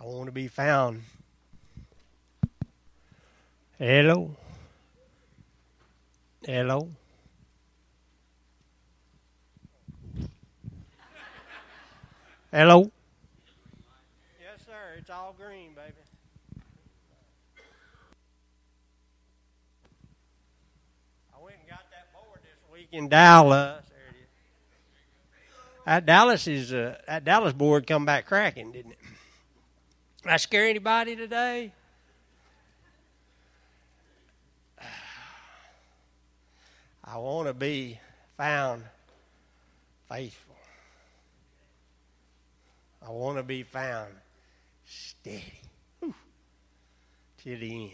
I want to be found. Hello. Hello. Hello. Yes, sir. It's all green, baby. I went and got that board this week in Dallas. That Dallas is uh, that Dallas board come back cracking, didn't it? Did I scare anybody today? I want to be found faithful. I want to be found steady to the end.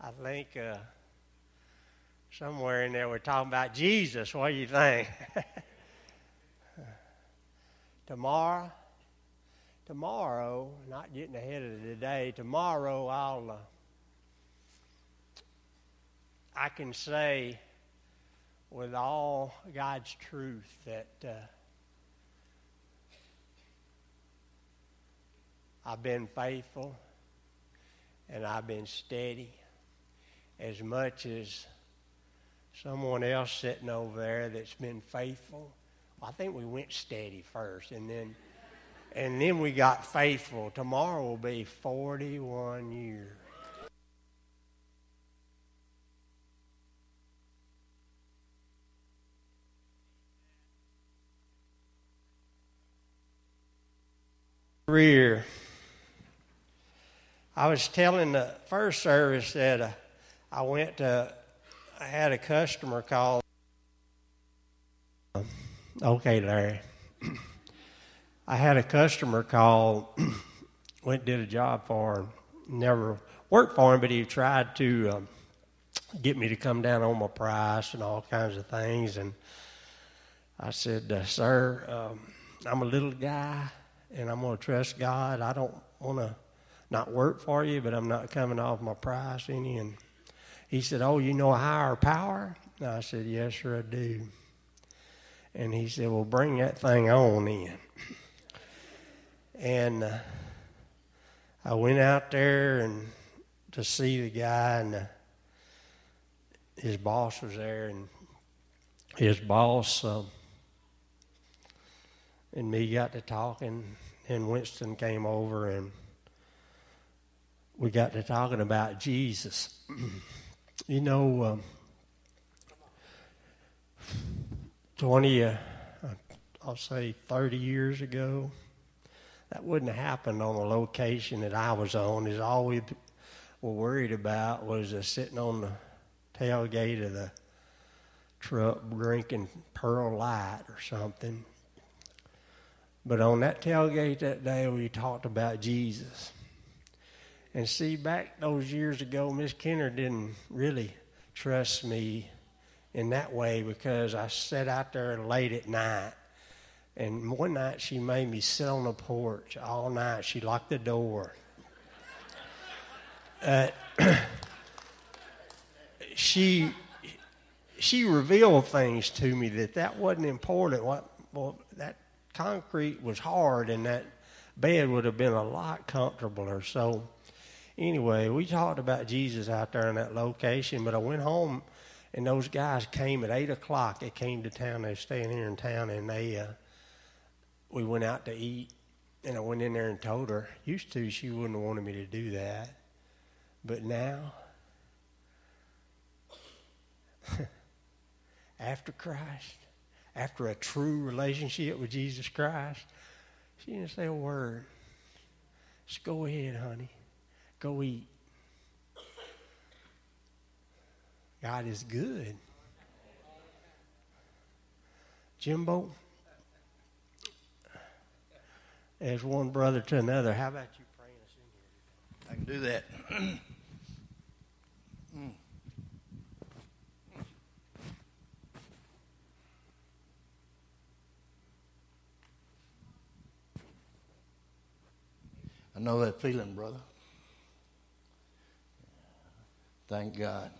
I think uh, somewhere in there we're talking about Jesus. What do you think? tomorrow, tomorrow, not getting ahead of today, tomorrow I'll. Uh, I can say with all God's truth that uh, I've been faithful and I've been steady as much as someone else sitting over there that's been faithful. I think we went steady first and then and then we got faithful. Tomorrow will be 41 years. career. I was telling the first service that uh, I went to, I had a customer call. Okay, Larry. I had a customer call, went did a job for him, never worked for him, but he tried to um, get me to come down on my price and all kinds of things. And I said, uh, Sir, um, I'm a little guy and I'm going to trust God. I don't want to not work for you, but I'm not coming off my price any. And he said, Oh, you know higher power? And I said, Yes, sir, I do. And he said, Well, bring that thing on in. And uh, I went out there and to see the guy, and uh, his boss was there, and his boss. Uh, and me got to talking, and Winston came over, and we got to talking about Jesus. you know, um, 20, uh, I'll say 30 years ago, that wouldn't have happened on the location that I was on. Is all we were worried about was uh, sitting on the tailgate of the truck drinking Pearl Light or something but on that tailgate that day, we talked about Jesus. And see, back those years ago, Miss Kenner didn't really trust me in that way because I sat out there late at night. And one night she made me sit on the porch all night. She locked the door. Uh, she she revealed things to me that that wasn't important. What well that concrete was hard and that bed would have been a lot comfortabler. So, anyway, we talked about Jesus out there in that location, but I went home and those guys came at 8 o'clock. They came to town. They were staying here in town and they, uh, we went out to eat. And I went in there and told her, used to, she wouldn't have wanted me to do that. But now, after Christ, after a true relationship with Jesus Christ, she didn't say a word. Just go ahead, honey. Go eat. God is good. Jimbo, as one brother to another, how about you praying us in here? I can do that. I know that feeling, brother. Thank God.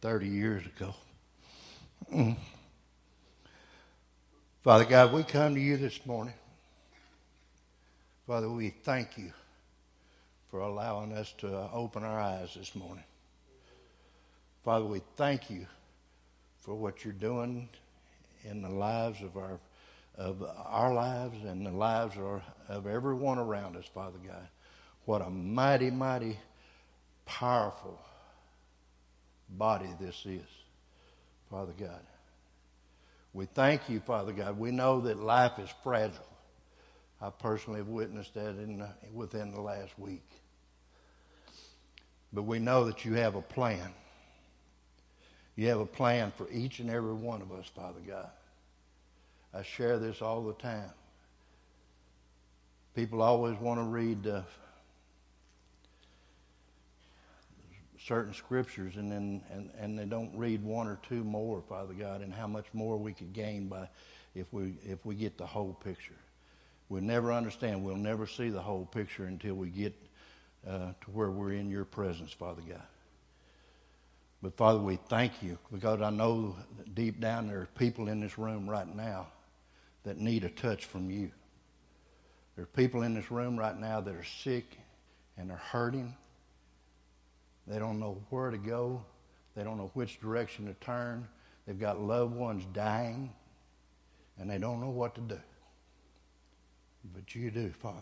30 years ago. Father God, we come to you this morning. Father, we thank you for allowing us to open our eyes this morning. Father, we thank you for what you're doing in the lives of our of our lives and the lives of, of everyone around us, Father God. What a mighty, mighty, powerful body this is, Father God. We thank you, Father God. We know that life is fragile. I personally have witnessed that in the, within the last week. But we know that you have a plan. You have a plan for each and every one of us, Father God. I share this all the time. People always want to read uh, certain scriptures and then and, and they don't read one or two more, Father God, and how much more we could gain by if we if we get the whole picture. We'll never understand. We'll never see the whole picture until we get uh, to where we're in your presence, Father God. But Father, we thank you because I know deep down there are people in this room right now that need a touch from you. There are people in this room right now that are sick and are hurting. They don't know where to go. They don't know which direction to turn. They've got loved ones dying, and they don't know what to do. But you do, Father.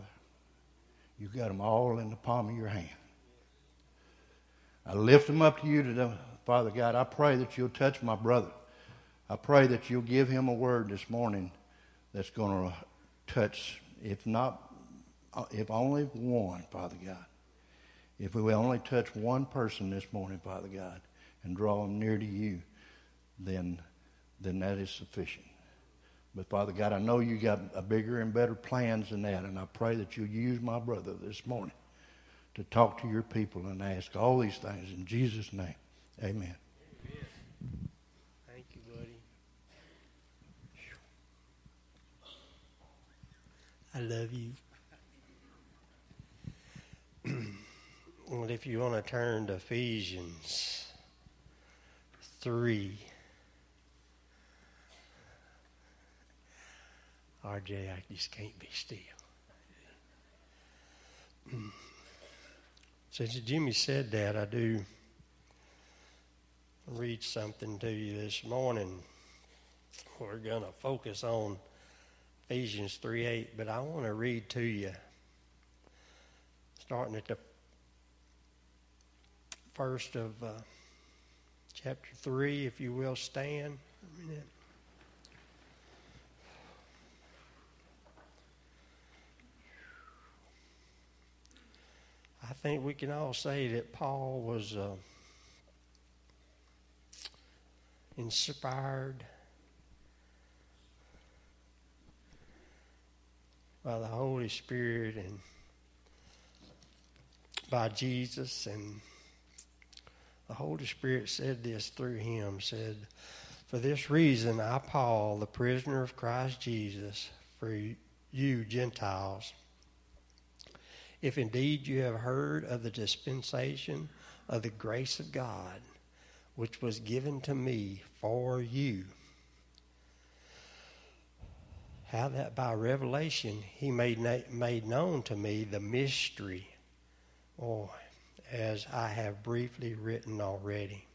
You've got them all in the palm of your hand. I lift them up to you today, Father God. I pray that you'll touch my brother. I pray that you'll give him a word this morning that's going to touch, if not, uh, if only one, Father God. If we will only touch one person this morning, Father God, and draw them near to you, then, then that is sufficient. But Father God, I know you got a bigger and better plans than that, and I pray that you'll use my brother this morning to talk to your people and ask all these things in Jesus' name. Amen. Thank you, buddy. I love you. well, if you want to turn to Ephesians 3. RJ, I just can't be still. Since Jimmy said that, I do read something to you this morning. We're going to focus on Ephesians 3 8, but I want to read to you, starting at the first of uh, chapter 3, if you will stand I think we can all say that Paul was uh, inspired by the Holy Spirit and by Jesus. And the Holy Spirit said this through him said for this reason I Paul the prisoner of Christ Jesus for you Gentiles if indeed you have heard of the dispensation of the grace of God, which was given to me for you, how that by revelation he made, made known to me the mystery, or as I have briefly written already.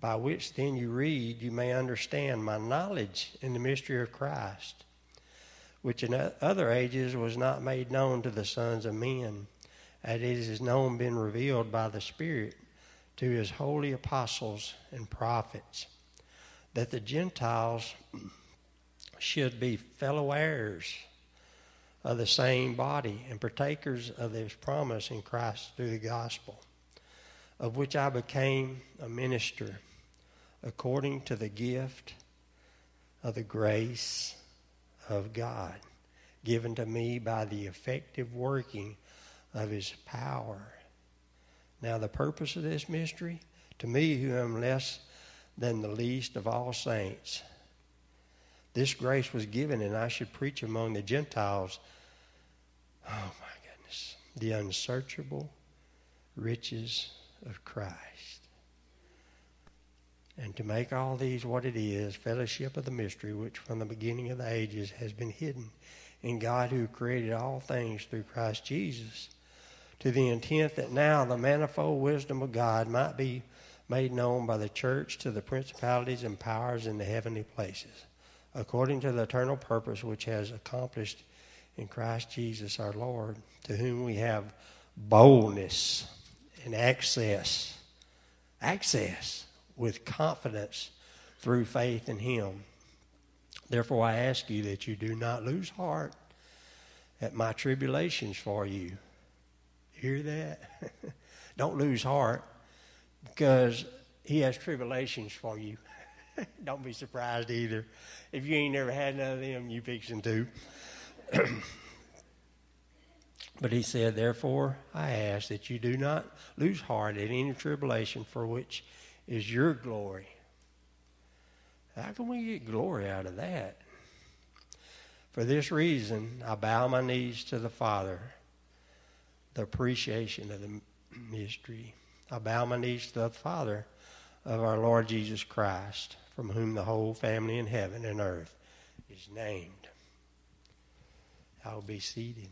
By which then you read, you may understand my knowledge in the mystery of Christ which in other ages was not made known to the sons of men, as it is known, been revealed by the Spirit to his holy apostles and prophets, that the Gentiles should be fellow heirs of the same body and partakers of his promise in Christ through the gospel, of which I became a minister according to the gift of the grace of God, given to me by the effective working of his power. Now, the purpose of this mystery, to me who am less than the least of all saints, this grace was given, and I should preach among the Gentiles. Oh my goodness, the unsearchable riches of Christ and to make all these what it is, fellowship of the mystery, which from the beginning of the ages has been hidden in God who created all things through Christ Jesus, to the intent that now the manifold wisdom of God might be made known by the church to the principalities and powers in the heavenly places, according to the eternal purpose which has accomplished in Christ Jesus our Lord, to whom we have boldness and access, access with confidence through faith in Him. Therefore, I ask you that you do not lose heart at my tribulations for you. Hear that? Don't lose heart because He has tribulations for you. Don't be surprised either. If you ain't never had none of them, you fixing to. but he said, Therefore, I ask that you do not lose heart at any tribulation for which is your glory. How can we get glory out of that? For this reason, I bow my knees to the Father, the appreciation of the mystery. I bow my knees to the Father of our Lord Jesus Christ, from whom the whole family in heaven and earth is named. I'll be seated.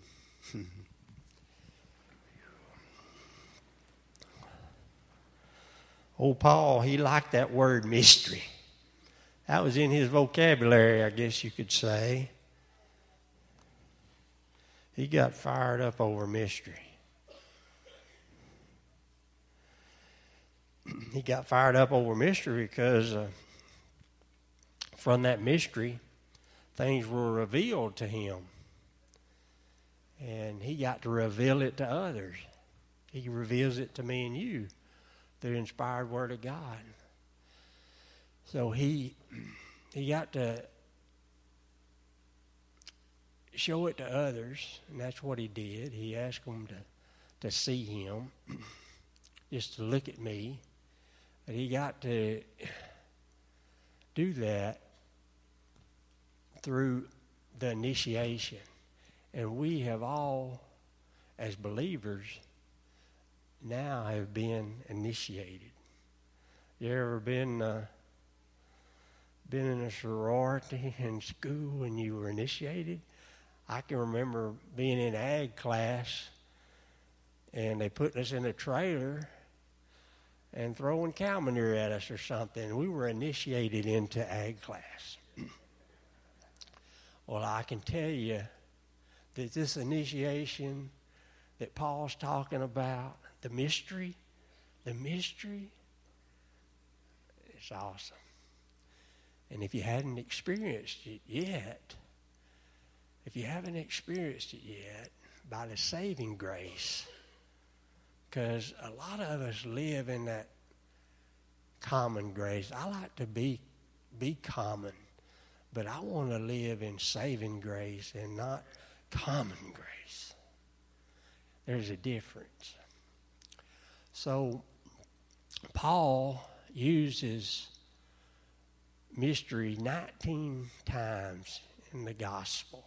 Old Paul, he liked that word mystery. That was in his vocabulary, I guess you could say. He got fired up over mystery. he got fired up over mystery because uh, from that mystery, things were revealed to him. And he got to reveal it to others. He reveals it to me and you the inspired Word of God. So he he got to show it to others, and that's what he did. He asked them to to see him, just to look at me. But he got to do that through the initiation. And we have all, as believers, now have been initiated. You ever been uh, been in a sorority in school when you were initiated? I can remember being in ag class, and they put us in a trailer and throwing cow manure at us or something. We were initiated into ag class. well, I can tell you that this initiation that Paul's talking about, the mystery, the mystery, it's awesome. And if you hadn't experienced it yet, if you haven't experienced it yet, by the saving grace, because a lot of us live in that common grace. I like to be be common, but I want to live in saving grace and not common grace. There's a difference. So, Paul uses mystery 19 times in the gospel.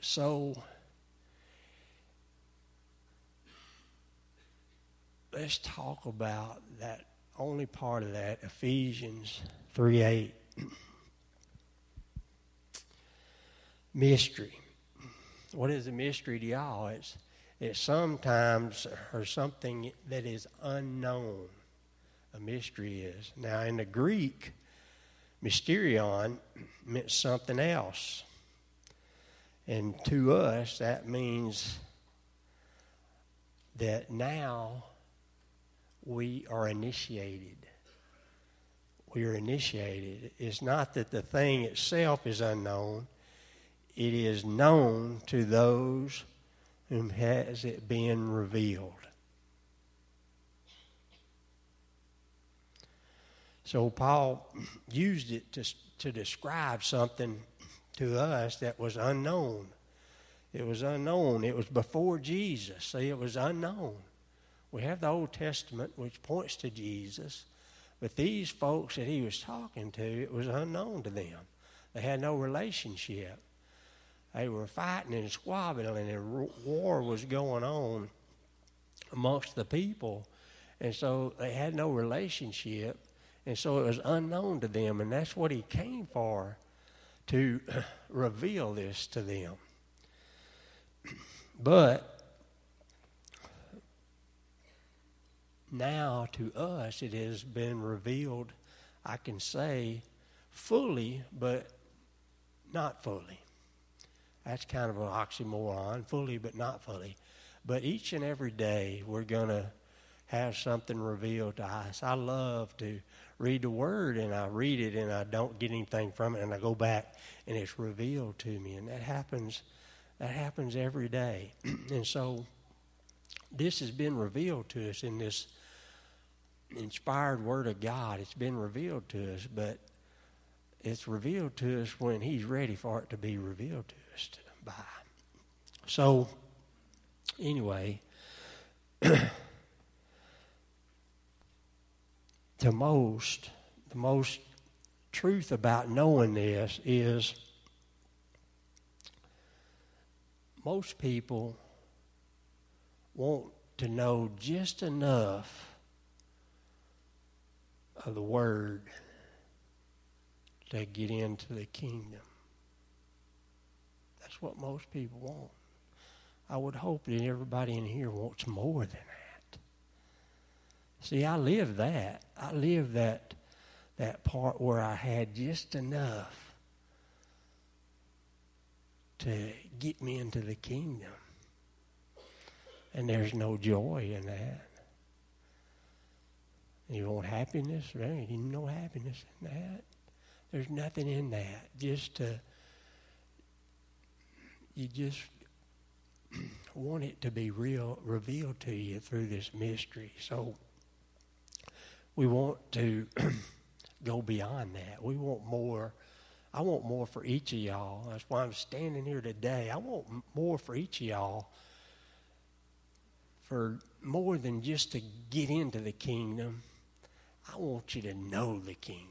So, let's talk about that only part of that, Ephesians 3 8. mystery. What is a mystery to y'all? It's, it's sometimes or something that is unknown. A mystery is. Now, in the Greek, mysterion meant something else. And to us, that means that now we are initiated. We are initiated. It's not that the thing itself is unknown it is known to those whom has it been revealed. So Paul used it to, to describe something to us that was unknown. It was unknown. It was before Jesus. See, it was unknown. We have the Old Testament, which points to Jesus, but these folks that he was talking to, it was unknown to them. They had no relationship. They were fighting and squabbling, and war was going on amongst the people. And so they had no relationship. And so it was unknown to them. And that's what he came for to reveal this to them. But now to us it has been revealed, I can say, fully, but not fully. That's kind of an oxymoron, fully but not fully. But each and every day we're going to have something revealed to us. I love to read the Word and I read it and I don't get anything from it and I go back and it's revealed to me. And that happens that happens every day. and so this has been revealed to us in this inspired Word of God. It's been revealed to us, but it's revealed to us when He's ready for it to be revealed to to, by. So, anyway, to most, the most truth about knowing this is most people want to know just enough of the Word to get into the kingdom. What most people want. I would hope that everybody in here wants more than that. See, I live that. I live that that part where I had just enough to get me into the kingdom. And there's no joy in that. You want happiness? There ain't no happiness in that. There's nothing in that. Just to, you just want it to be real, revealed to you through this mystery. So we want to go beyond that. We want more. I want more for each of y'all. That's why I'm standing here today. I want more for each of y'all. For more than just to get into the kingdom, I want you to know the kingdom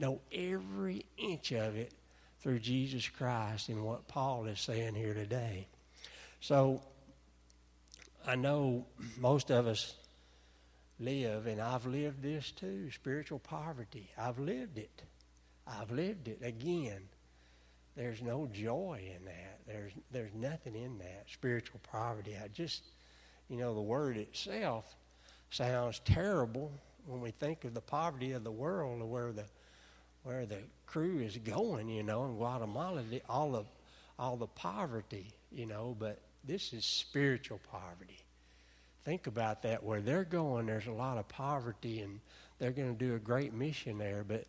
know every inch of it through Jesus Christ and what Paul is saying here today. So I know most of us live, and I've lived this too spiritual poverty. I've lived it. I've lived it again. There's no joy in that. There's there's nothing in that spiritual poverty. I just, you know, the word itself sounds terrible when we think of the poverty of the world, or where the where the crew is going, you know, in Guatemala, all the all the poverty, you know, but this is spiritual poverty. Think about that. Where they're going, there's a lot of poverty, and they're going to do a great mission there. But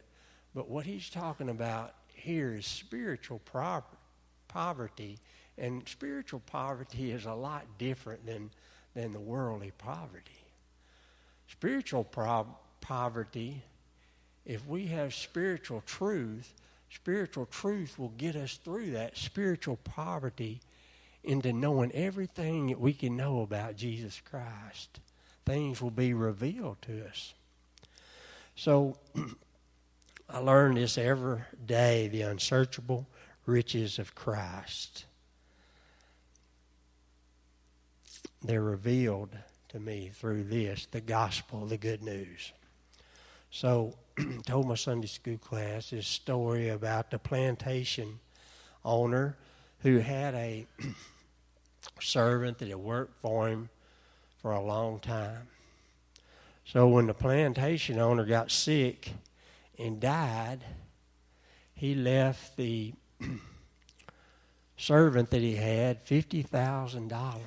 but what he's talking about here is spiritual pro- poverty, and spiritual poverty is a lot different than than the worldly poverty. Spiritual pro- poverty if we have spiritual truth, spiritual truth will get us through that spiritual poverty into knowing everything that we can know about Jesus Christ. Things will be revealed to us. So I learn this every day the unsearchable riches of Christ. They're revealed to me through this, the gospel, the good news. So told my Sunday school class this story about the plantation owner who had a servant that had worked for him for a long time. So when the plantation owner got sick and died, he left the servant that he had $50,000.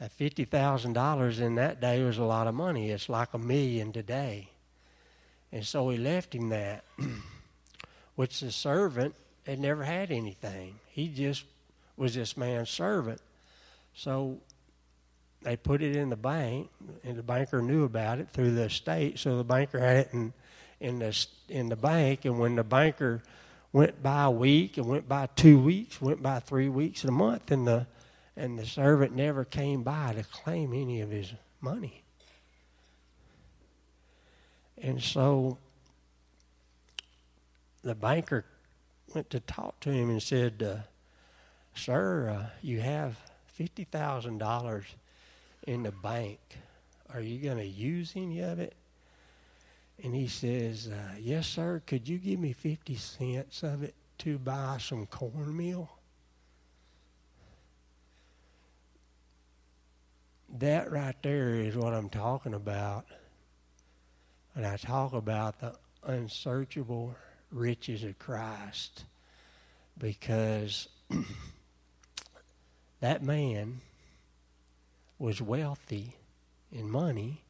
At $50,000 in that day was a lot of money. It's like a million today. And so he left him that, which the servant had never had anything. He just was this man's servant. So they put it in the bank, and the banker knew about it through the estate. So the banker had it in, in the in the bank, and when the banker went by a week, and went by two weeks, went by three weeks, and a month, and the and the servant never came by to claim any of his money. And so the banker went to talk to him and said, uh, Sir, uh, you have $50,000 in the bank. Are you going to use any of it? And he says, uh, Yes, sir, could you give me 50 cents of it to buy some cornmeal? That right there is what I'm talking about. And I talk about the unsearchable riches of Christ because that man was wealthy in money.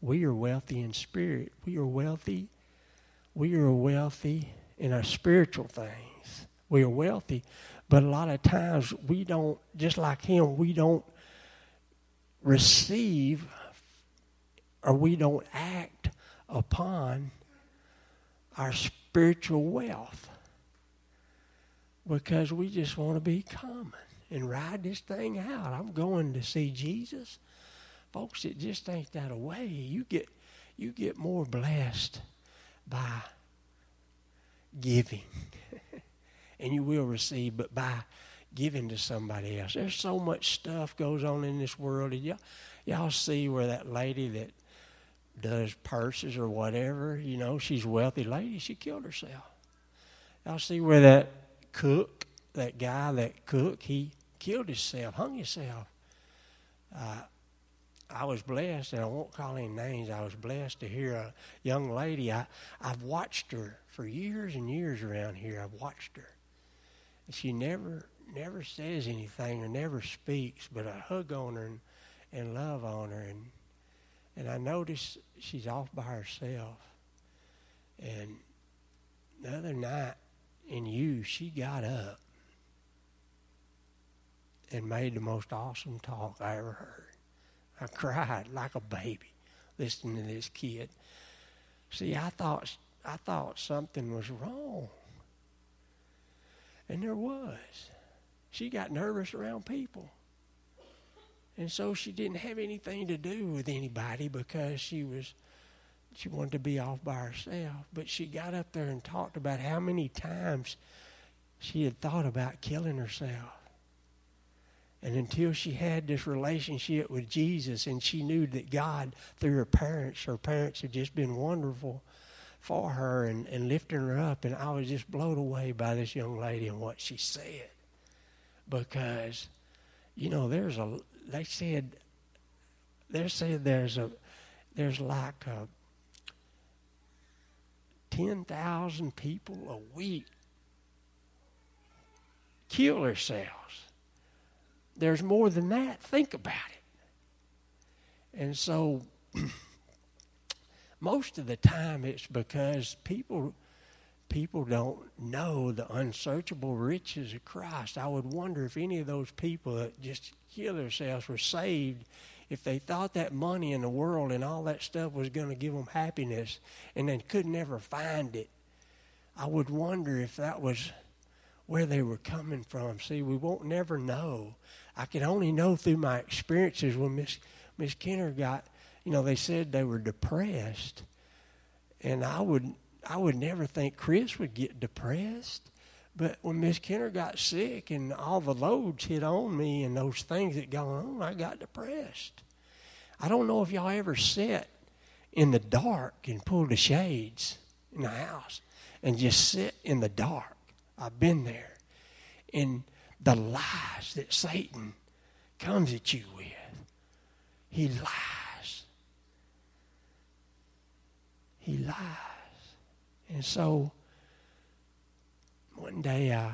We are wealthy in spirit. We are wealthy. We are wealthy in our spiritual things. We are wealthy, but a lot of times we don't, just like him, we don't receive or we don't act upon our spiritual wealth because we just want to be common and ride this thing out. I'm going to see Jesus. Folks, it just ain't that a way. You get you get more blessed by giving. and you will receive, but by giving to somebody else. There's so much stuff goes on in this world. And y'all, y'all see where that lady that does purses or whatever, you know, she's a wealthy lady, she killed herself. Y'all see where that cook, that guy, that cook, he killed himself, hung himself. Uh, I was blessed, and I won't call any names. I was blessed to hear a young lady. I, I've watched her for years and years around here. I've watched her. She never never says anything or never speaks, but I hug on her and, and love on her. And, and I notice she's off by herself. And the other night in you, she got up and made the most awesome talk I ever heard. I cried like a baby listening to this kid. See, I thought I thought something was wrong. And there was she got nervous around people. And so she didn't have anything to do with anybody because she was she wanted to be off by herself. But she got up there and talked about how many times she had thought about killing herself. And until she had this relationship with Jesus and she knew that God, through her parents, her parents had just been wonderful for her and, and lifting her up. And I was just blown away by this young lady and what she said because you know there's a they said they said there's a there's like a, 10,000 people a week kill themselves. There's more than that. Think about it. And so most of the time it's because people people don't know the unsearchable riches of Christ. I would wonder if any of those people that just kill themselves were saved if they thought that money in the world and all that stuff was going to give them happiness and then could never find it. I would wonder if that was where they were coming from. See, we won't never know. I can only know through my experiences when Miss Miss Kenner got, you know, they said they were depressed, and I would I would never think Chris would get depressed. But when Miss Kenner got sick and all the loads hit on me and those things that go on, I got depressed. I don't know if y'all ever sat in the dark and pull the shades in the house and just sit in the dark. I've been there. And the lies that Satan comes at you with, he lies. He lies. And so one day I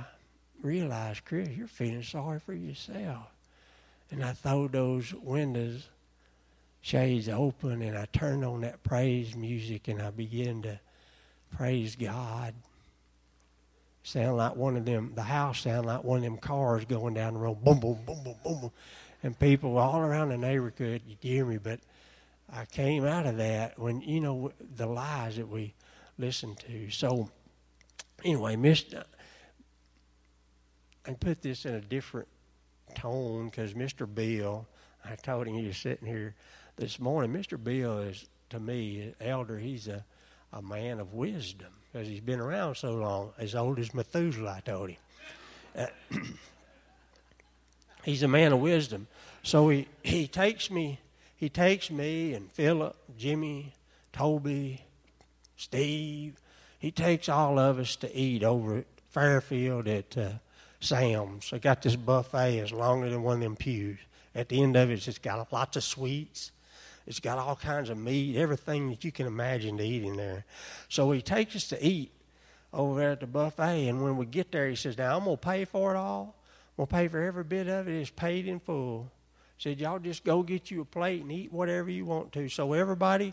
realized, Chris, you're feeling sorry for yourself. And I threw those windows shades open and I turned on that praise music and I began to praise God. Sound like one of them, the house sounded like one of them cars going down the road, boom, boom, boom, boom, boom. And people all around the neighborhood, you hear me, but I came out of that when, you know, the lies that we listen to. So, anyway, Mr. I put this in a different tone because Mr. Bill, I told him he was sitting here this morning. Mr. Bill is, to me, elder. He's a, a man of wisdom because he's been around so long, as old as Methuselah, I told him. Uh, he's a man of wisdom. So he, he takes me, he takes me and Philip, Jimmy, Toby, Steve, he takes all of us to eat over at Fairfield at uh, Sam's. They got this buffet as longer than one of them pews. At the end of it, it's got lots of sweets. It's got all kinds of meat, everything that you can imagine to eat in there. So he takes us to eat over there at the buffet, and when we get there, he says, "Now I'm gonna pay for it all. I'm gonna pay for every bit of it. It's paid in full." He said, "Y'all just go get you a plate and eat whatever you want to." So everybody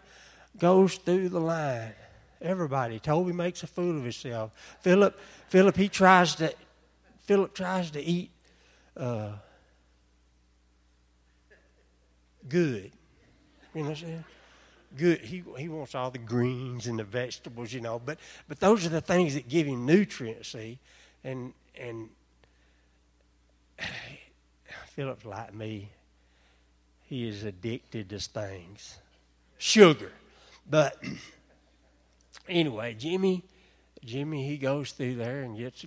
goes through the line. Everybody. Toby makes a fool of himself. Philip, Philip, he tries to, Philip tries to eat uh, good. You know what I'm saying? Good. He he wants all the greens and the vegetables, you know. But but those are the things that give him nutrients. See, and and Philip's like me. He is addicted to things, sugar. But anyway, Jimmy, Jimmy, he goes through there and gets,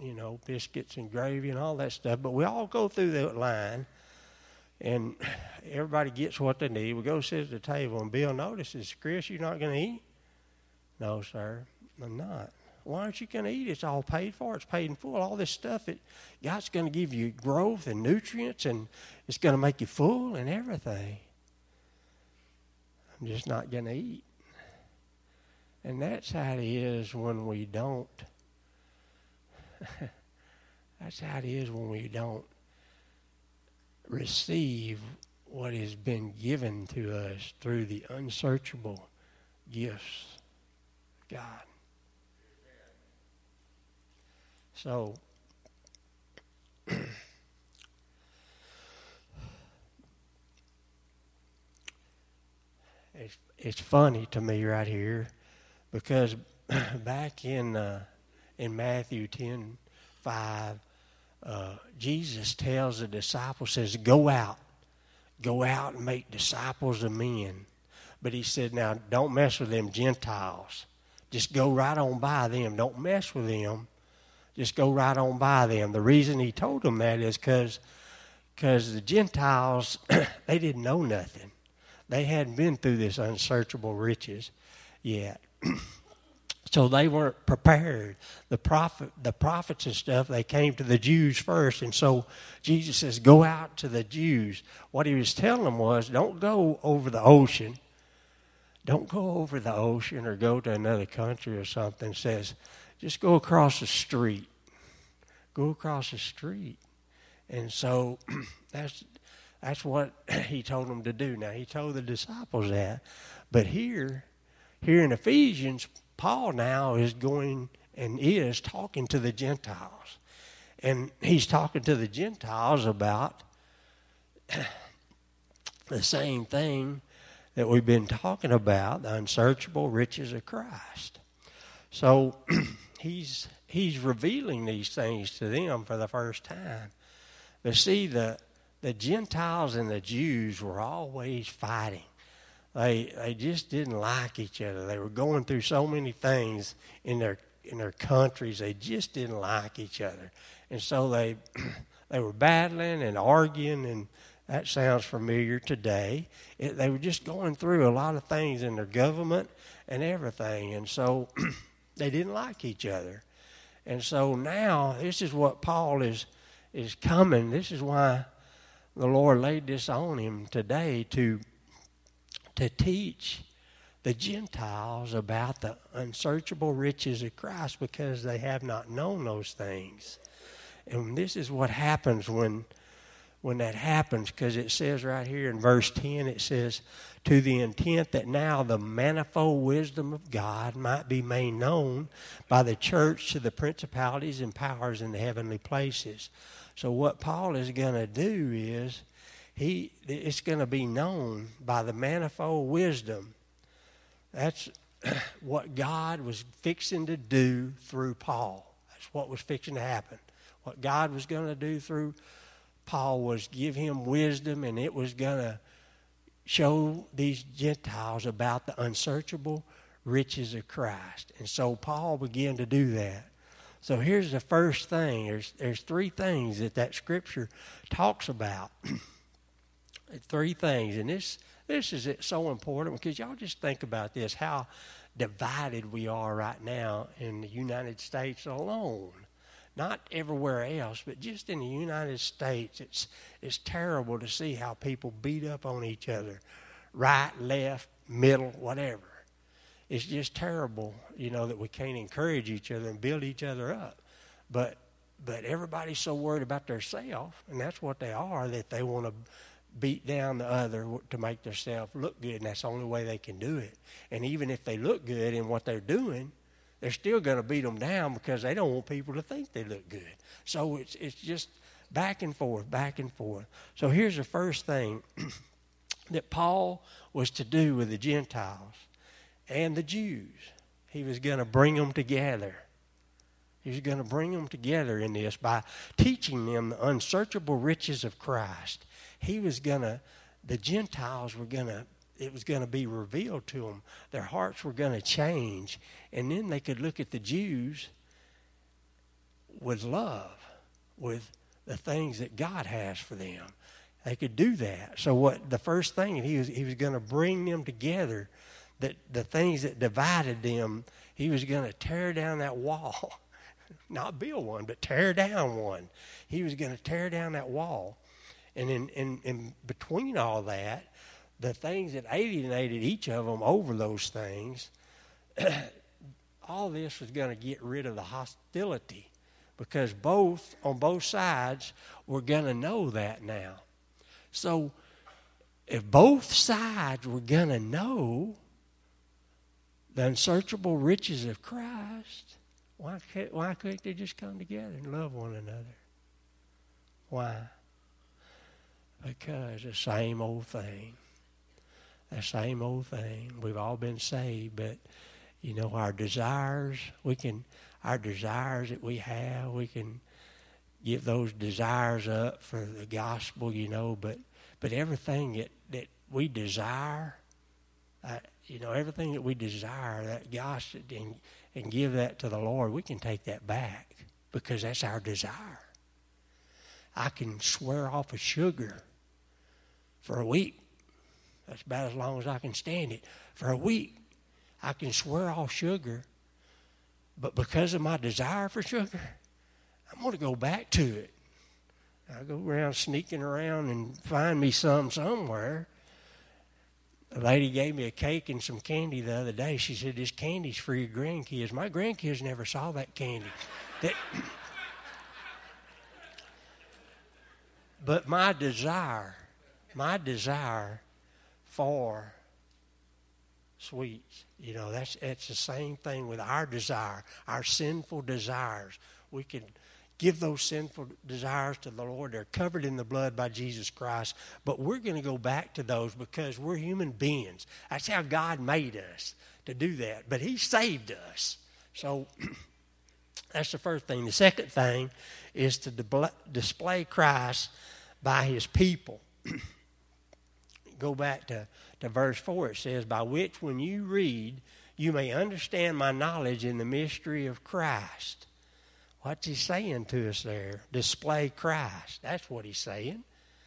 you know, biscuits and gravy and all that stuff. But we all go through that line, and everybody gets what they need. We go sit at the table, and Bill notices, Chris, you're not going to eat? No, sir, I'm not. Why aren't you going to eat? It's all paid for. It's paid in full. All this stuff that God's going to give you growth and nutrients, and it's going to make you full and everything. I'm just not going to eat. And that's how it is when we don't. that's how it is when we don't receive what has been given to us through the unsearchable gifts of God. So, it's, it's funny to me right here because back in uh, in Matthew 10 5, uh, Jesus tells the disciples, says, Go out, go out and make disciples of men. But he said, Now don't mess with them Gentiles. Just go right on by them. Don't mess with them. Just go right on by them. The reason he told them that is because because the Gentiles, they didn't know nothing. They hadn't been through this unsearchable riches yet. so they weren't prepared. The prophet, the prophets and stuff, they came to the Jews first, and so Jesus says, "Go out to the Jews." What he was telling them was, "Don't go over the ocean. Don't go over the ocean or go to another country or something." Says, just go across the street. Go across the street, and so that's that's what he told them to do. Now he told the disciples that, but here here in Ephesians, Paul now is going and is talking to the Gentiles. And he's talking to the Gentiles about the same thing that we've been talking about the unsearchable riches of Christ. So he's, he's revealing these things to them for the first time. But see, the, the Gentiles and the Jews were always fighting they they just didn't like each other. They were going through so many things in their in their countries. They just didn't like each other, and so they they were battling and arguing, and that sounds familiar today. It, they were just going through a lot of things in their government and everything, and so they didn't like each other. And so now this is what Paul is is coming. This is why the Lord laid this on him today to to teach the Gentiles about the unsearchable riches of Christ because they have not known those things. And this is what happens when when that happens because it says right here in verse 10 it says to the intent that now the manifold wisdom of God might be made known by the church to the principalities and powers in the heavenly places. So what Paul is going to do is he it's going to be known by the manifold wisdom. That's what God was fixing to do through Paul. That's what was fixing to happen. What God was going to do through Paul was give him wisdom, and it was going to show these Gentiles about the unsearchable riches of Christ. And so Paul began to do that. So here's the first thing. There's there's three things that that scripture talks about. three things, and this this is so important because y'all just think about this how divided we are right now in the United States alone. Not everywhere else, but just in the United States, it's it's terrible to see how people beat up on each other, right, left, middle, whatever. It's just terrible, you know, that we can't encourage each other and build each other up. But but everybody's so worried about themselves, and that's what they are, that they want to beat down the other to make themselves look good, and that's the only way they can do it. And even if they look good in what they're doing, they're still going to beat them down because they don't want people to think they look good. So it's it's just back and forth, back and forth. So here's the first thing that Paul was to do with the Gentiles and the Jews. He was going to bring them together. He was going to bring them together in this by teaching them the unsearchable riches of Christ. He was going to, the Gentiles were going to, it was going to be revealed to them. Their hearts were going to change. And then they could look at the Jews with love, with the things that God has for them. They could do that. So what the first thing he was he was going to bring them together that the things that divided them, he was going to tear down that wall. Not build one, but tear down one. He was going to tear down that wall. And in, in, in between all that, the things that alienated each of them over those things, all this was going to get rid of the hostility because both, on both sides, were going to know that now. So, if both sides were going to know the unsearchable riches of Christ, why, why couldn't they just come together and love one another? Why? Because the same old thing. The same old thing. We've all been saved, but you know, our desires, we can, our desires that we have, we can give those desires up for the gospel, you know, but, but everything that, that we desire, uh, you know, everything that we desire, that gospel, and, and give that to the Lord, we can take that back because that's our desire. I can swear off of sugar for a week. That's about as long as I can stand it. For a week, I can swear off sugar, but because of my desire for sugar, I'm going to go back to it. I go around sneaking around and find me some somewhere a lady gave me a cake and some candy the other day. She said, This candy's for your grandkids. My grandkids never saw that candy. That, but my desire, my desire for sweets, you know, that's it's the same thing with our desire, our sinful desires. We can give those sinful desires to the Lord. They're covered in the blood by Jesus Christ. But we're going to go back to those because we're human beings. That's how God made us to do that. But He saved us. So that's the first thing. The second thing is to display Christ by His people. go back to, to verse 4. It says, By which when you read, you may understand my knowledge in the mystery of Christ What's he saying to us there? Display Christ. That's what he's saying.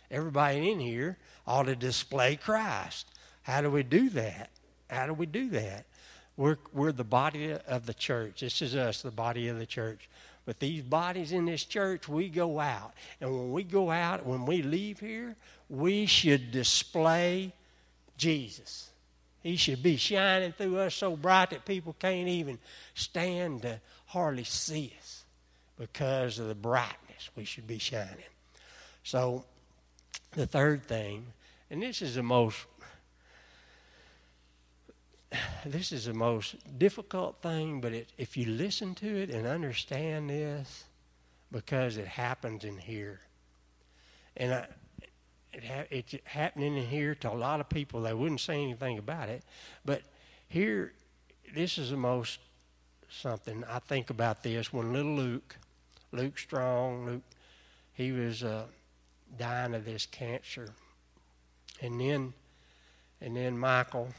Everybody in here ought to display Christ. How do we do that? How do we do that? We're, we're the body of the church. This is us, the body of the church. But these bodies in this church, we go out. And when we go out, when we leave here, we should display Jesus. He should be shining through us so bright that people can't even stand to hardly see us because of the brightness we should be shining. So, the third thing, and this is the most this is the most difficult thing, but it, if you listen to it and understand this, because it happens in here, and I, it's happening in here to a lot of people. They wouldn't say anything about it, but here, this is the most something I think about this when little Luke Luke Strong. Luke, he was uh, dying of this cancer, and then, and then Michael.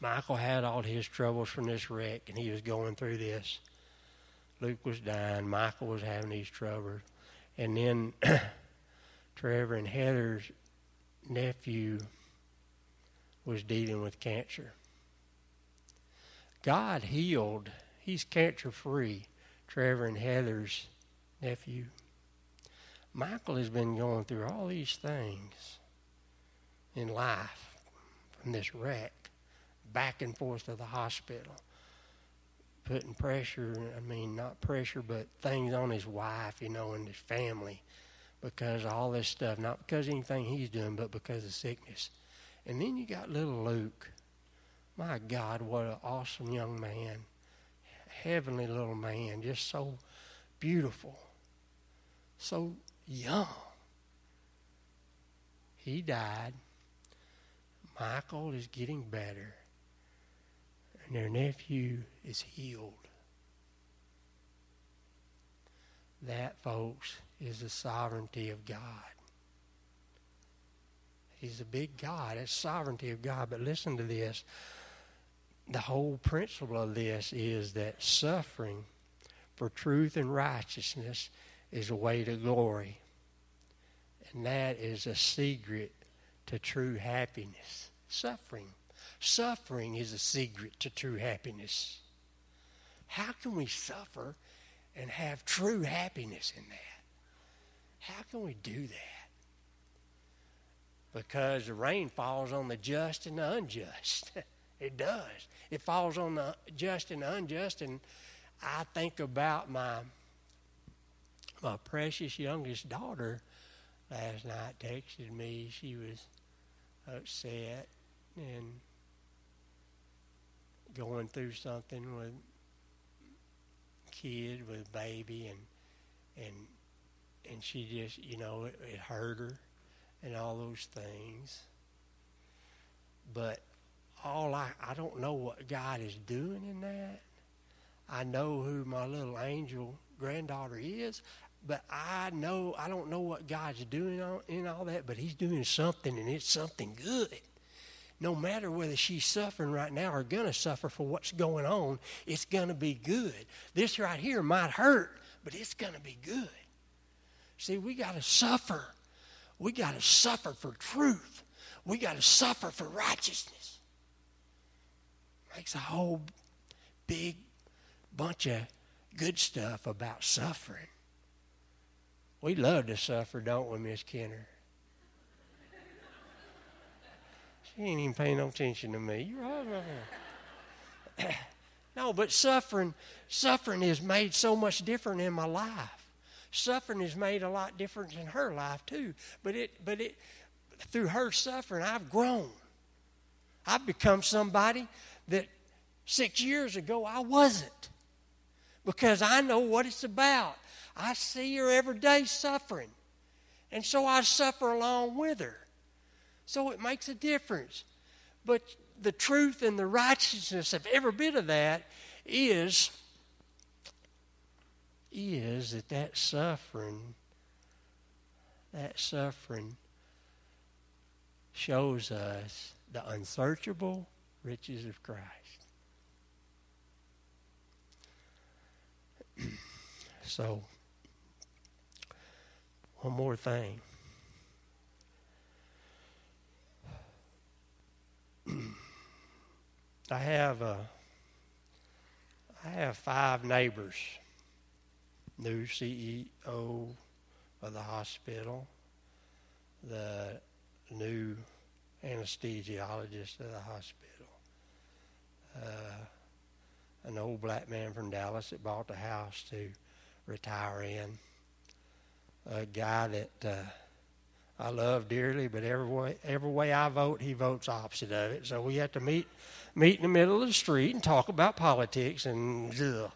Michael had all his troubles from this wreck, and he was going through this. Luke was dying. Michael was having these troubles, and then Trevor and Heather's nephew was dealing with cancer. God healed. He's cancer free. Trevor and Heather's nephew. Michael has been going through all these things in life from this wreck, back and forth to the hospital, putting pressure, I mean, not pressure, but things on his wife, you know, and his family because of all this stuff. Not because anything he's doing, but because of sickness. And then you got little Luke. My God, what an awesome young man. Heavenly little man, just so beautiful, so young. He died. Michael is getting better. And their nephew is healed. That, folks, is the sovereignty of God. He's a big God. It's sovereignty of God. But listen to this. The whole principle of this is that suffering for truth and righteousness is a way to glory. And that is a secret to true happiness. Suffering. Suffering is a secret to true happiness. How can we suffer and have true happiness in that? How can we do that? Because the rain falls on the just and the unjust. it does. It falls on the just and the unjust. And I think about my my precious youngest daughter last night texted me. She was upset and going through something with kid with baby and and and she just, you know, it, it hurt her and all those things. But all I, I don't know what God is doing in that. I know who my little angel granddaughter is, but I know I don't know what God's doing in all that, but He's doing something, and it's something good. No matter whether she's suffering right now or gonna suffer for what's going on, it's gonna be good. This right here might hurt, but it's gonna be good. See, we got to suffer. We got to suffer for truth. We got to suffer for righteousness. Makes a whole big bunch of good stuff about suffering. We love to suffer, don't we, Miss Kenner? She ain't even paying no attention to me. You're right no, but suffering, suffering is made so much different in my life suffering has made a lot different in her life too. But it, but it, through her suffering, I've grown. I've become somebody that six years ago I wasn't, because I know what it's about. I see her every day suffering, and so I suffer along with her. So it makes a difference. But the truth and the righteousness of every bit of that is is that that suffering, that suffering shows us the unsearchable riches of Christ. so, one more thing. I have uh, I have five neighbors new CEO of the hospital, the new anesthesiologist of the hospital, uh, an old black man from Dallas that bought the house to retire in, a guy that uh, I love dearly, but every way, every way I vote, he votes opposite of it. So we have to meet meet in the middle of the street and talk about politics and. Ugh.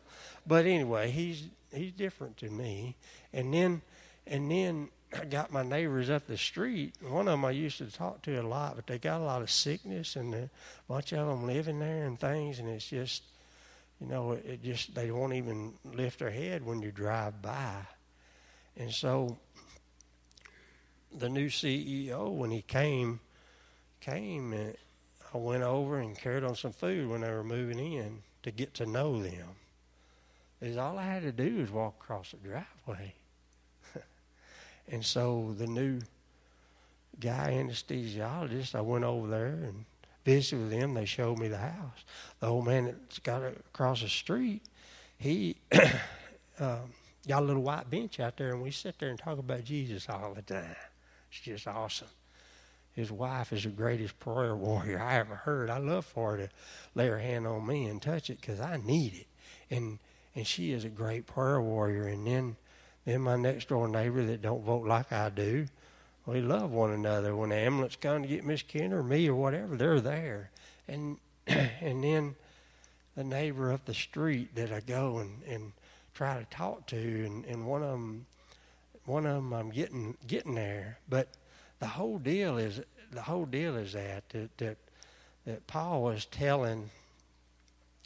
But anyway, he's he's different to me. And then, and then I got my neighbors up the street. One of them I used to talk to a lot, but they got a lot of sickness, and a bunch of them living there and things. And it's just, you know, it, it just they won't even lift their head when you drive by. And so, the new CEO, when he came, came and I went over and carried on some food when they were moving in to get to know them is all I had to do was walk across the driveway. and so the new guy anesthesiologist, I went over there and visited with them. They showed me the house. The old man that's got across the street, he um, got a little white bench out there, and we sit there and talk about Jesus all the time. It's just awesome. His wife is the greatest prayer warrior I ever heard. I love for her to lay her hand on me and touch it because I need it. And and she is a great prayer warrior. And then then my next door neighbor that don't vote like I do, we love one another. When the ambulance comes to get Miss Ken or me or whatever, they're there. And and then the neighbor up the street that I go and, and try to talk to, and, and one of them, one of them, I'm getting getting there. But the whole deal is the whole deal is that that that, that Paul was telling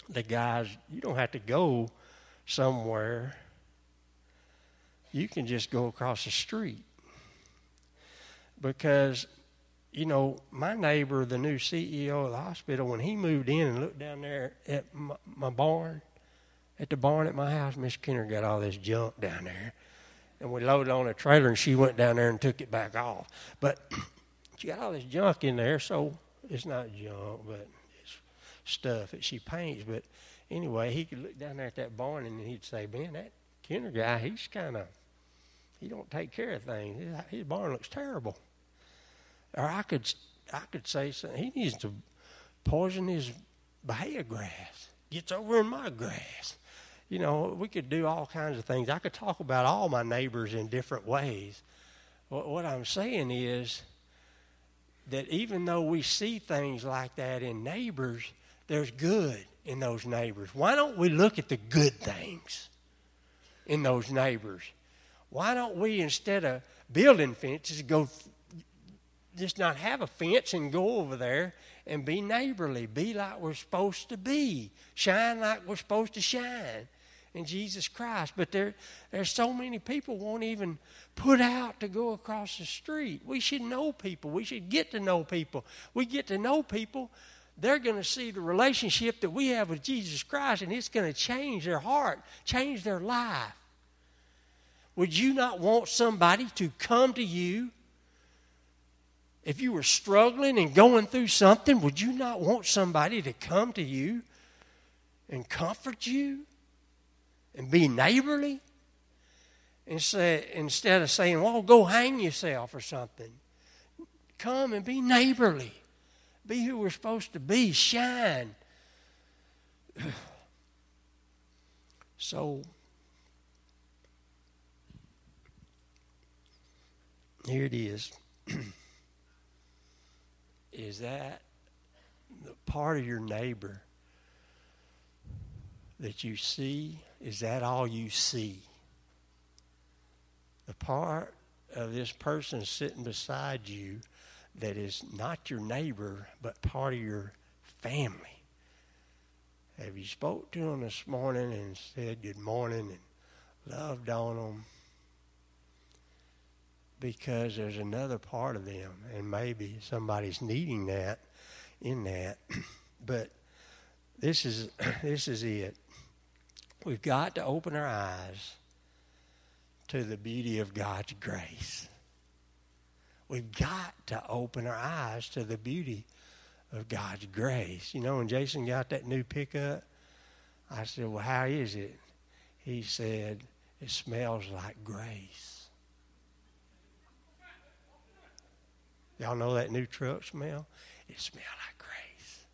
the guys, you don't have to go somewhere. You can just go across the street because you know, my neighbor, the new CEO of the hospital, when he moved in and looked down there at my, my barn, at the barn at my house, Miss Kenner got all this junk down there. And we loaded on a trailer, and she went down there and took it back off. But she got all this junk in there, so it's not junk, but it's stuff that she paints. But anyway, he could look down there at that barn, and he'd say, man, that Kenner guy, he's kind of, he don't take care of things. His barn looks terrible. Or I could, I could say something. He needs to poison his bahia grass. Gets over in my grass. You know, we could do all kinds of things. I could talk about all my neighbors in different ways. What I'm saying is that even though we see things like that in neighbors, there's good in those neighbors. Why don't we look at the good things in those neighbors? Why don't we, instead of building fences, go just not have a fence and go over there and be neighborly, be like we're supposed to be, shine like we're supposed to shine in Jesus Christ. But there, there's so many people won't even put out to go across the street. We should know people. We should get to know people. We get to know people. They're going to see the relationship that we have with Jesus Christ, and it's going to change their heart, change their life. Would you not want somebody to come to you if you were struggling and going through something, would you not want somebody to come to you and comfort you and be neighborly? And say, instead of saying, well, go hang yourself or something, come and be neighborly. Be who we're supposed to be. Shine. So, here it is. is that the part of your neighbor that you see? Is that all you see? The part of this person sitting beside you that is not your neighbor, but part of your family. Have you spoke to them this morning and said good morning and loved on them? because there's another part of them, and maybe somebody's needing that in that. but this is this is it. We've got to open our eyes to the beauty of God's grace. We've got to open our eyes to the beauty of God's grace. You know, when Jason got that new pickup, I said, Well, how is it? He said, It smells like grace. Y'all know that new truck smell? It smells like grace.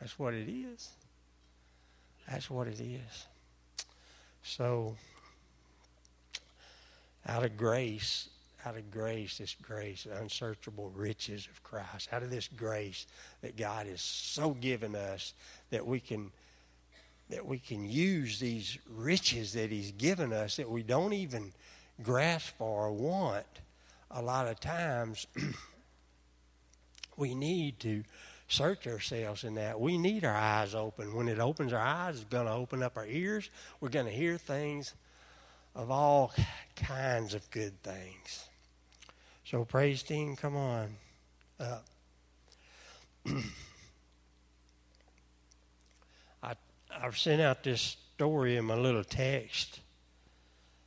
That's what it is. That's what it is. So, out of grace, out of grace, this grace, the unsearchable riches of Christ, out of this grace that God has so given us that we can that we can use these riches that He's given us that we don't even grasp for or want a lot of times we need to search ourselves in that. We need our eyes open. When it opens our eyes, it's going to open up our ears. We're going to hear things of all kinds of good things. So, praise team, come on up. I, I've sent out this story in my little text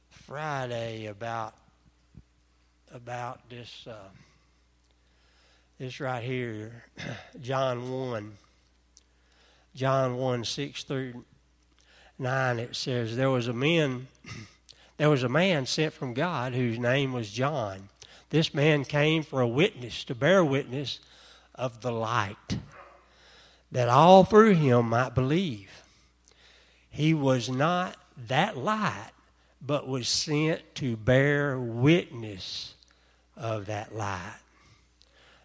Friday about about this uh, This right here, John 1. John 1 6 through 9, it says, There was a man. There was a man sent from God whose name was John. This man came for a witness, to bear witness of the light, that all through him might believe. He was not that light, but was sent to bear witness of that light.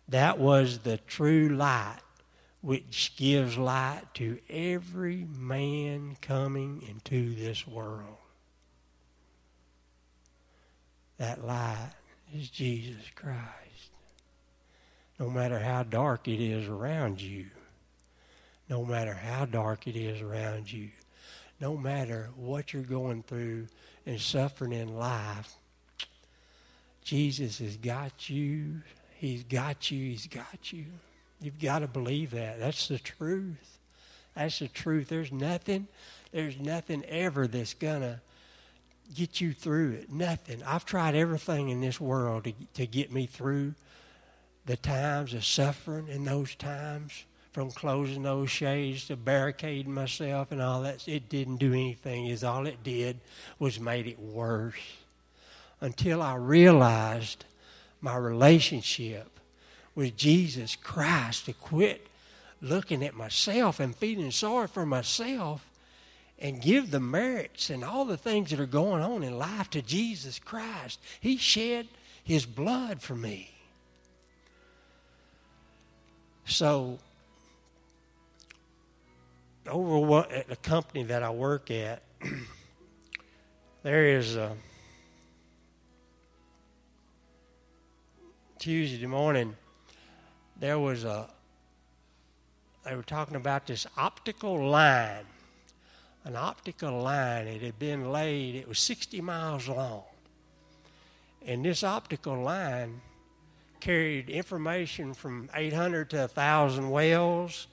That was the true light which gives light to every man coming into this world. That light is Jesus Christ. No matter how dark it is around you, no matter how dark it is around you, no matter what you're going through and suffering in life, Jesus has got you. He's got you. He's got you. You've got to believe that. That's the truth. That's the truth. There's nothing, there's nothing ever that's going to get you through it. Nothing. I've tried everything in this world to, to get me through the times of suffering in those times, from closing those shades to barricading myself and all that. It didn't do anything. Is all it did was made it worse. Until I realized my relationship with Jesus Christ to quit looking at myself and feeling sorry for myself and give the merits and all the things that are going on in life to Jesus Christ. He shed his blood for me. So, over what, at the company that I work at, there is a Tuesday morning. There was a. They were talking about this optical line an optical line. It had been laid, it was 60 miles long. And this optical line carried information from 800 to 1,000 wells,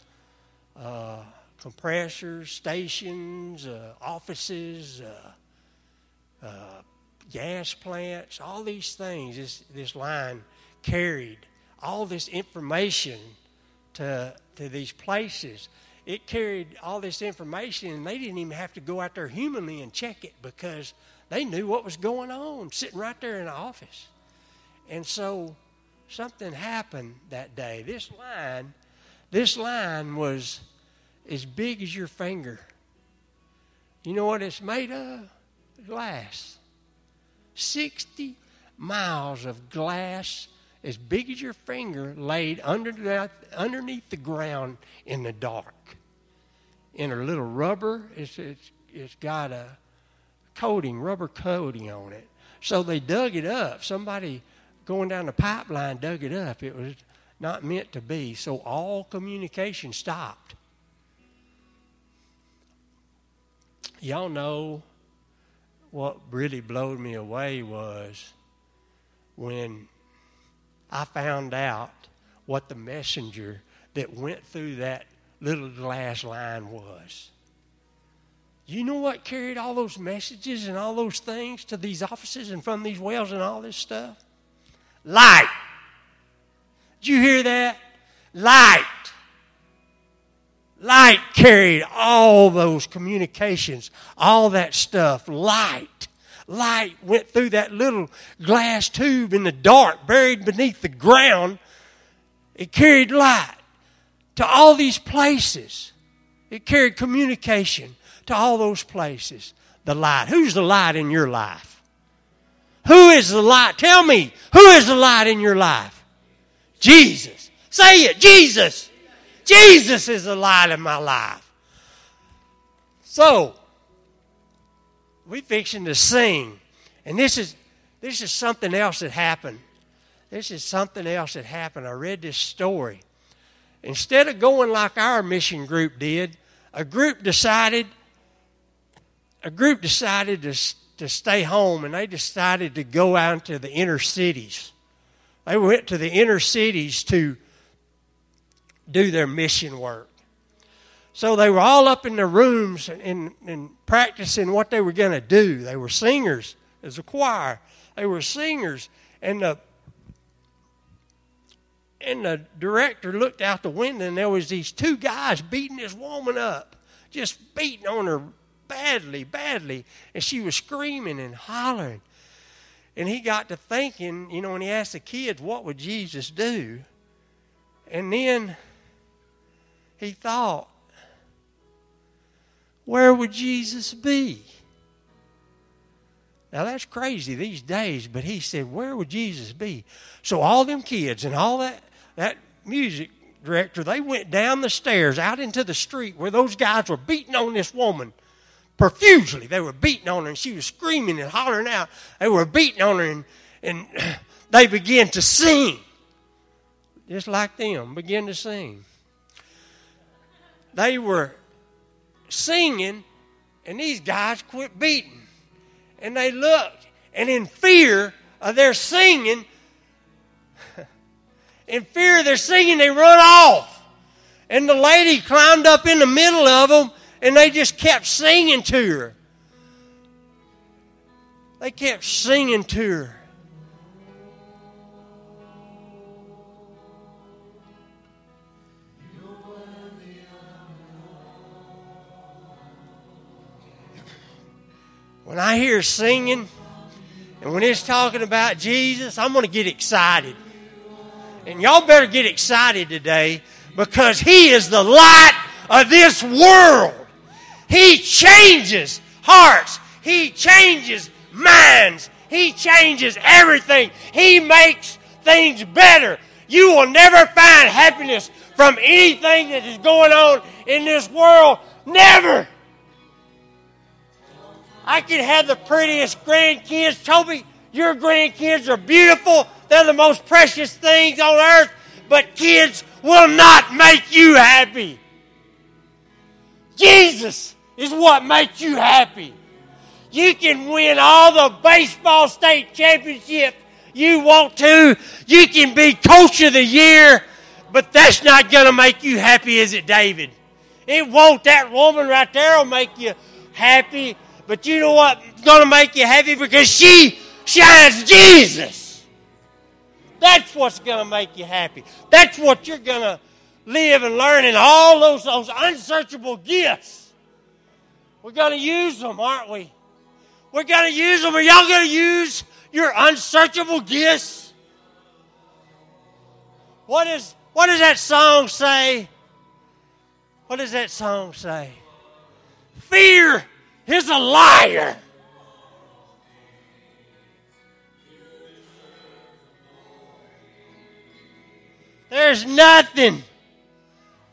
uh, compressors, stations, uh, offices, uh, uh, gas plants, all these things. This, this line carried all this information to, to these places it carried all this information, and they didn't even have to go out there humanly and check it because they knew what was going on sitting right there in the office. And so something happened that day. This line, this line was as big as your finger. You know what it's made of? Glass. 60 miles of glass as big as your finger laid underneath, underneath the ground in the dark. In a little rubber, it's, it's, it's got a coating, rubber coating on it. So they dug it up. Somebody going down the pipeline dug it up. It was not meant to be. So all communication stopped. Y'all know what really blew me away was when I found out what the messenger that went through that little glass line was. You know what carried all those messages and all those things to these offices and from these wells and all this stuff? Light. Did you hear that? Light. Light carried all those communications, all that stuff. Light light went through that little glass tube in the dark, buried beneath the ground. It carried light to all these places. It carried communication to all those places. The light. Who's the light in your life? Who is the light? Tell me, who is the light in your life? Jesus. Say it, Jesus. Jesus is the light in my life. So, we fixing to sing. And this is this is something else that happened. This is something else that happened. I read this story. Instead of going like our mission group did, a group decided a group decided to, to stay home and they decided to go out to the inner cities. They went to the inner cities to do their mission work. So they were all up in their rooms and, and, and practicing what they were going to do. They were singers as a choir. They were singers. And the, and the director looked out the window and there was these two guys beating this woman up, just beating on her badly, badly, and she was screaming and hollering. And he got to thinking, you know, and he asked the kids, what would Jesus do? And then he thought, where would Jesus be? Now that's crazy these days, but he said, Where would Jesus be? So all them kids and all that that music director, they went down the stairs out into the street where those guys were beating on this woman profusely. They were beating on her and she was screaming and hollering out. They were beating on her and, and they began to sing. Just like them, begin to sing. They were singing and these guys quit beating. And they looked and in fear of their singing, in fear of their singing, they run off. And the lady climbed up in the middle of them and they just kept singing to her. They kept singing to her. When I hear singing and when it's talking about Jesus, I'm going to get excited. And y'all better get excited today because He is the light of this world. He changes hearts. He changes minds. He changes everything. He makes things better. You will never find happiness from anything that is going on in this world. Never. I can have the prettiest grandkids. Toby, your grandkids are beautiful. They're the most precious things on earth. But kids will not make you happy. Jesus is what makes you happy. You can win all the baseball state championships you want to. You can be coach of the year, but that's not going to make you happy, is it, David? It won't. That woman right there will make you happy. But you know what's going to make you happy? Because she shines Jesus. That's what's going to make you happy. That's what you're going to live and learn in all those, those unsearchable gifts. We're going to use them, aren't we? We're going to use them. Are y'all going to use your unsearchable gifts? What, is, what does that song say? What does that song say? Fear is a liar. There's nothing,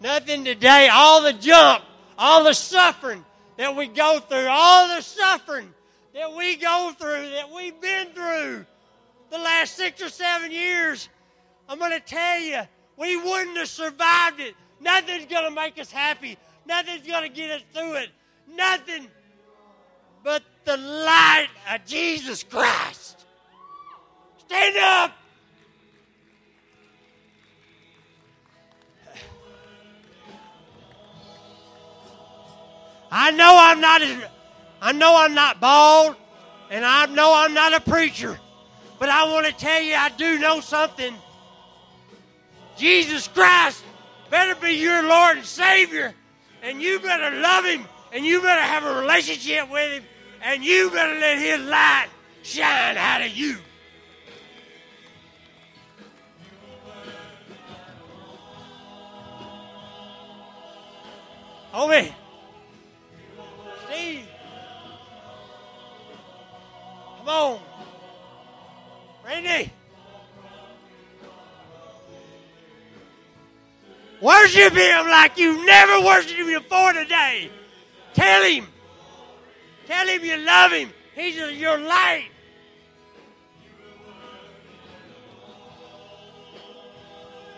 nothing today. All the junk, all the suffering that we go through, all the suffering that we go through, that we've been through the last six or seven years, I'm going to tell you, we wouldn't have survived it. Nothing's going to make us happy. Nothing's going to get us through it. Nothing but the light of Jesus Christ. Stand up. I know I'm not as, I know I'm not bald, and I know I'm not a preacher, but I want to tell you I do know something. Jesus Christ better be your Lord and Savior, and you better love Him, and you better have a relationship with Him, and you better let His light shine out of you. Homie. Steve. Come on. Randy. Worship him like you've never worshiped him before today. Tell him. Tell him you love him. He's your light.